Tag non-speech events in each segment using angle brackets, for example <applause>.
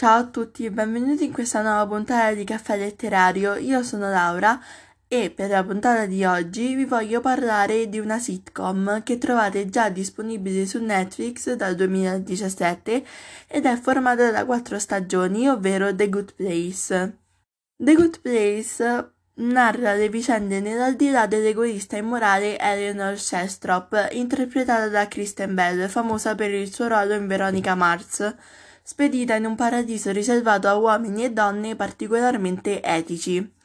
Ciao a tutti e benvenuti in questa nuova puntata di Caffè Letterario. Io sono Laura e per la puntata di oggi vi voglio parlare di una sitcom che trovate già disponibile su Netflix dal 2017 ed è formata da quattro stagioni, ovvero The Good Place. The Good Place narra le vicende nell'aldilà dell'egoista immorale Eleanor Shestrop, interpretata da Kristen Bell, famosa per il suo ruolo in Veronica Mars spedita in un paradiso riservato a uomini e donne particolarmente etici.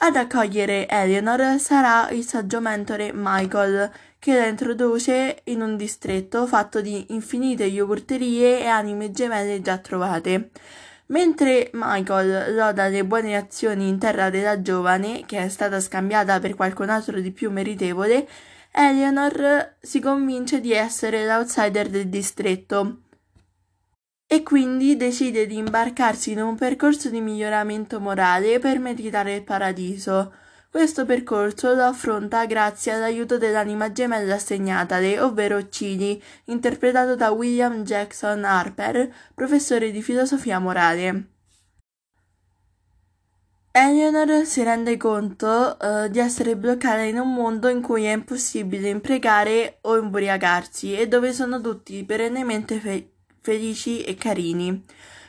Ad accogliere Eleanor sarà il saggio mentore Michael, che la introduce in un distretto fatto di infinite yogurterie e anime gemelle già trovate. Mentre Michael loda le buone azioni in terra della giovane, che è stata scambiata per qualcun altro di più meritevole, Eleanor si convince di essere l'outsider del distretto e quindi decide di imbarcarsi in un percorso di miglioramento morale per meritare il paradiso. Questo percorso lo affronta grazie all'aiuto dell'anima gemella assegnatale, ovvero Chidi, interpretato da William Jackson Harper, professore di filosofia morale. Eleanor si rende conto uh, di essere bloccata in un mondo in cui è impossibile imprecare o imbriacarsi e dove sono tutti perennemente fe- felici e carini.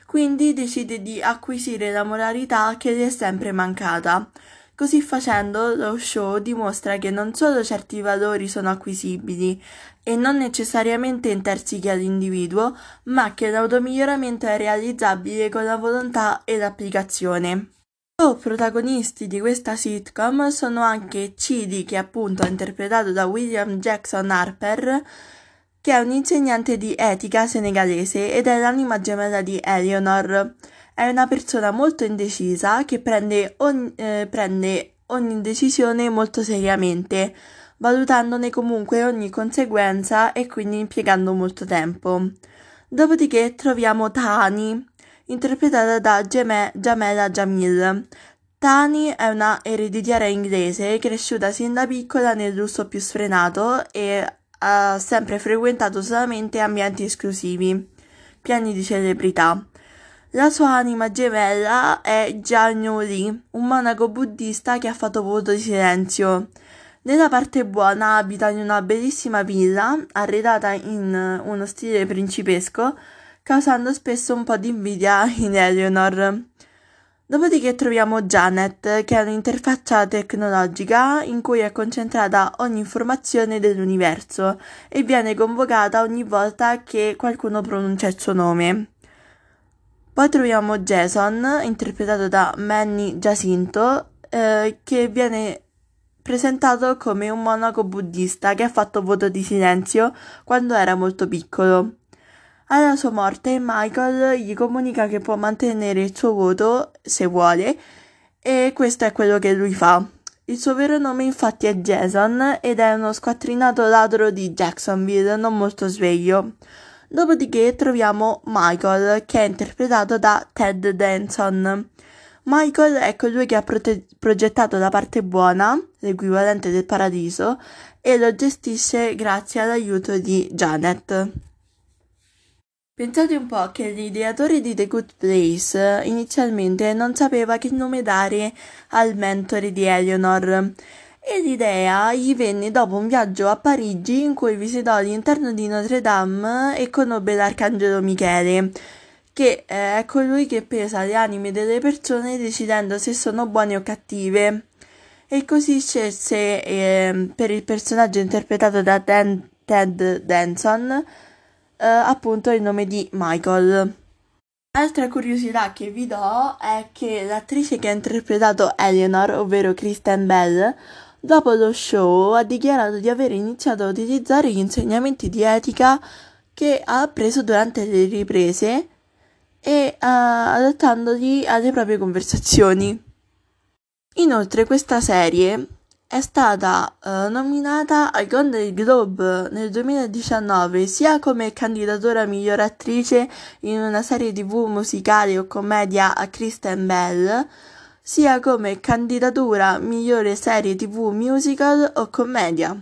Quindi decide di acquisire la moralità che gli è sempre mancata. Così facendo, lo show dimostra che non solo certi valori sono acquisibili e non necessariamente intersichi all'individuo, ma che l'automiglioramento è realizzabile con la volontà e l'applicazione. Co-protagonisti di questa sitcom sono anche Chidi, che appunto è interpretato da William Jackson Harper, che è un insegnante di etica senegalese ed è l'anima gemella di Eleanor. È una persona molto indecisa che prende, ogni, eh, prende ogni decisione molto seriamente, valutandone comunque ogni conseguenza e quindi impiegando molto tempo. Dopodiché troviamo Tani, interpretata da Geme- Jamela Jamil. Tani è una ereditiera inglese cresciuta sin da piccola nel lusso più sfrenato e ha sempre frequentato solamente ambienti esclusivi, pieni di celebrità. La sua anima gemella è Jianyu Li, un monaco buddista che ha fatto voto di silenzio. Nella parte buona abita in una bellissima villa arredata in uno stile principesco, causando spesso un po' di invidia in Eleanor. Dopodiché troviamo Janet, che è un'interfaccia tecnologica in cui è concentrata ogni informazione dell'universo e viene convocata ogni volta che qualcuno pronuncia il suo nome. Poi troviamo Jason, interpretato da Manny Jacinto, eh, che viene presentato come un monaco buddista che ha fatto voto di silenzio quando era molto piccolo. Alla sua morte Michael gli comunica che può mantenere il suo voto se vuole e questo è quello che lui fa. Il suo vero nome infatti è Jason ed è uno squattrinato ladro di Jacksonville, non molto sveglio. Dopodiché troviamo Michael che è interpretato da Ted Danson. Michael è colui che ha prote- progettato la parte buona, l'equivalente del paradiso, e lo gestisce grazie all'aiuto di Janet. Pensate un po' che l'ideatore di The Good Place inizialmente non sapeva che nome dare al mentore di Eleanor e l'idea gli venne dopo un viaggio a Parigi in cui visitò l'interno di Notre Dame e conobbe l'arcangelo Michele, che è colui che pesa le anime delle persone decidendo se sono buone o cattive. E così scelse eh, per il personaggio interpretato da Ted Danson eh, appunto il nome di Michael. Altra curiosità che vi do è che l'attrice che ha interpretato Eleanor, ovvero Kristen Bell, dopo lo show ha dichiarato di aver iniziato a utilizzare gli insegnamenti di etica che ha appreso durante le riprese e uh, adattandoli alle proprie conversazioni. Inoltre questa serie è stata uh, nominata ai Golden Globe nel 2019 sia come candidatura miglior attrice in una serie tv musicale o commedia a Kristen Bell, sia come candidatura migliore serie tv musical o commedia.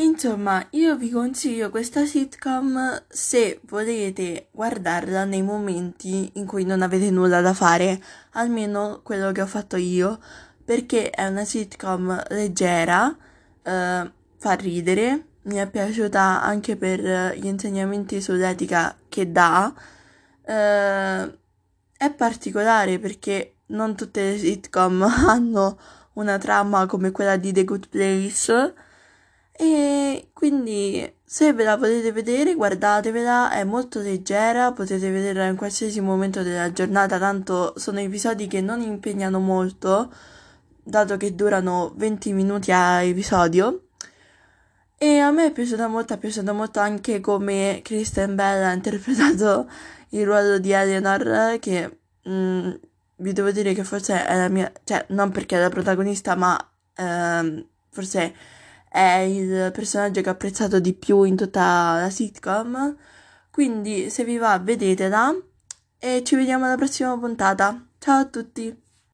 Insomma, io vi consiglio questa sitcom se volete guardarla nei momenti in cui non avete nulla da fare, almeno quello che ho fatto io, perché è una sitcom leggera, eh, fa ridere, mi è piaciuta anche per gli insegnamenti sull'etica che dà, eh, è particolare perché non tutte le sitcom <laughs> hanno una trama come quella di The Good Place e quindi se ve la potete vedere, guardatevela, è molto leggera, potete vederla in qualsiasi momento della giornata, tanto sono episodi che non impegnano molto, dato che durano 20 minuti a episodio. E a me è piaciuta molto, è piaciuta molto anche come Kristen Bell ha interpretato <laughs> il ruolo di Eleanor, che mh, mm, vi devo dire che forse è la mia, cioè non perché è la protagonista, ma ehm, forse è il personaggio che ho apprezzato di più in tutta la sitcom. Quindi se vi va vedetela e ci vediamo alla prossima puntata. Ciao a tutti!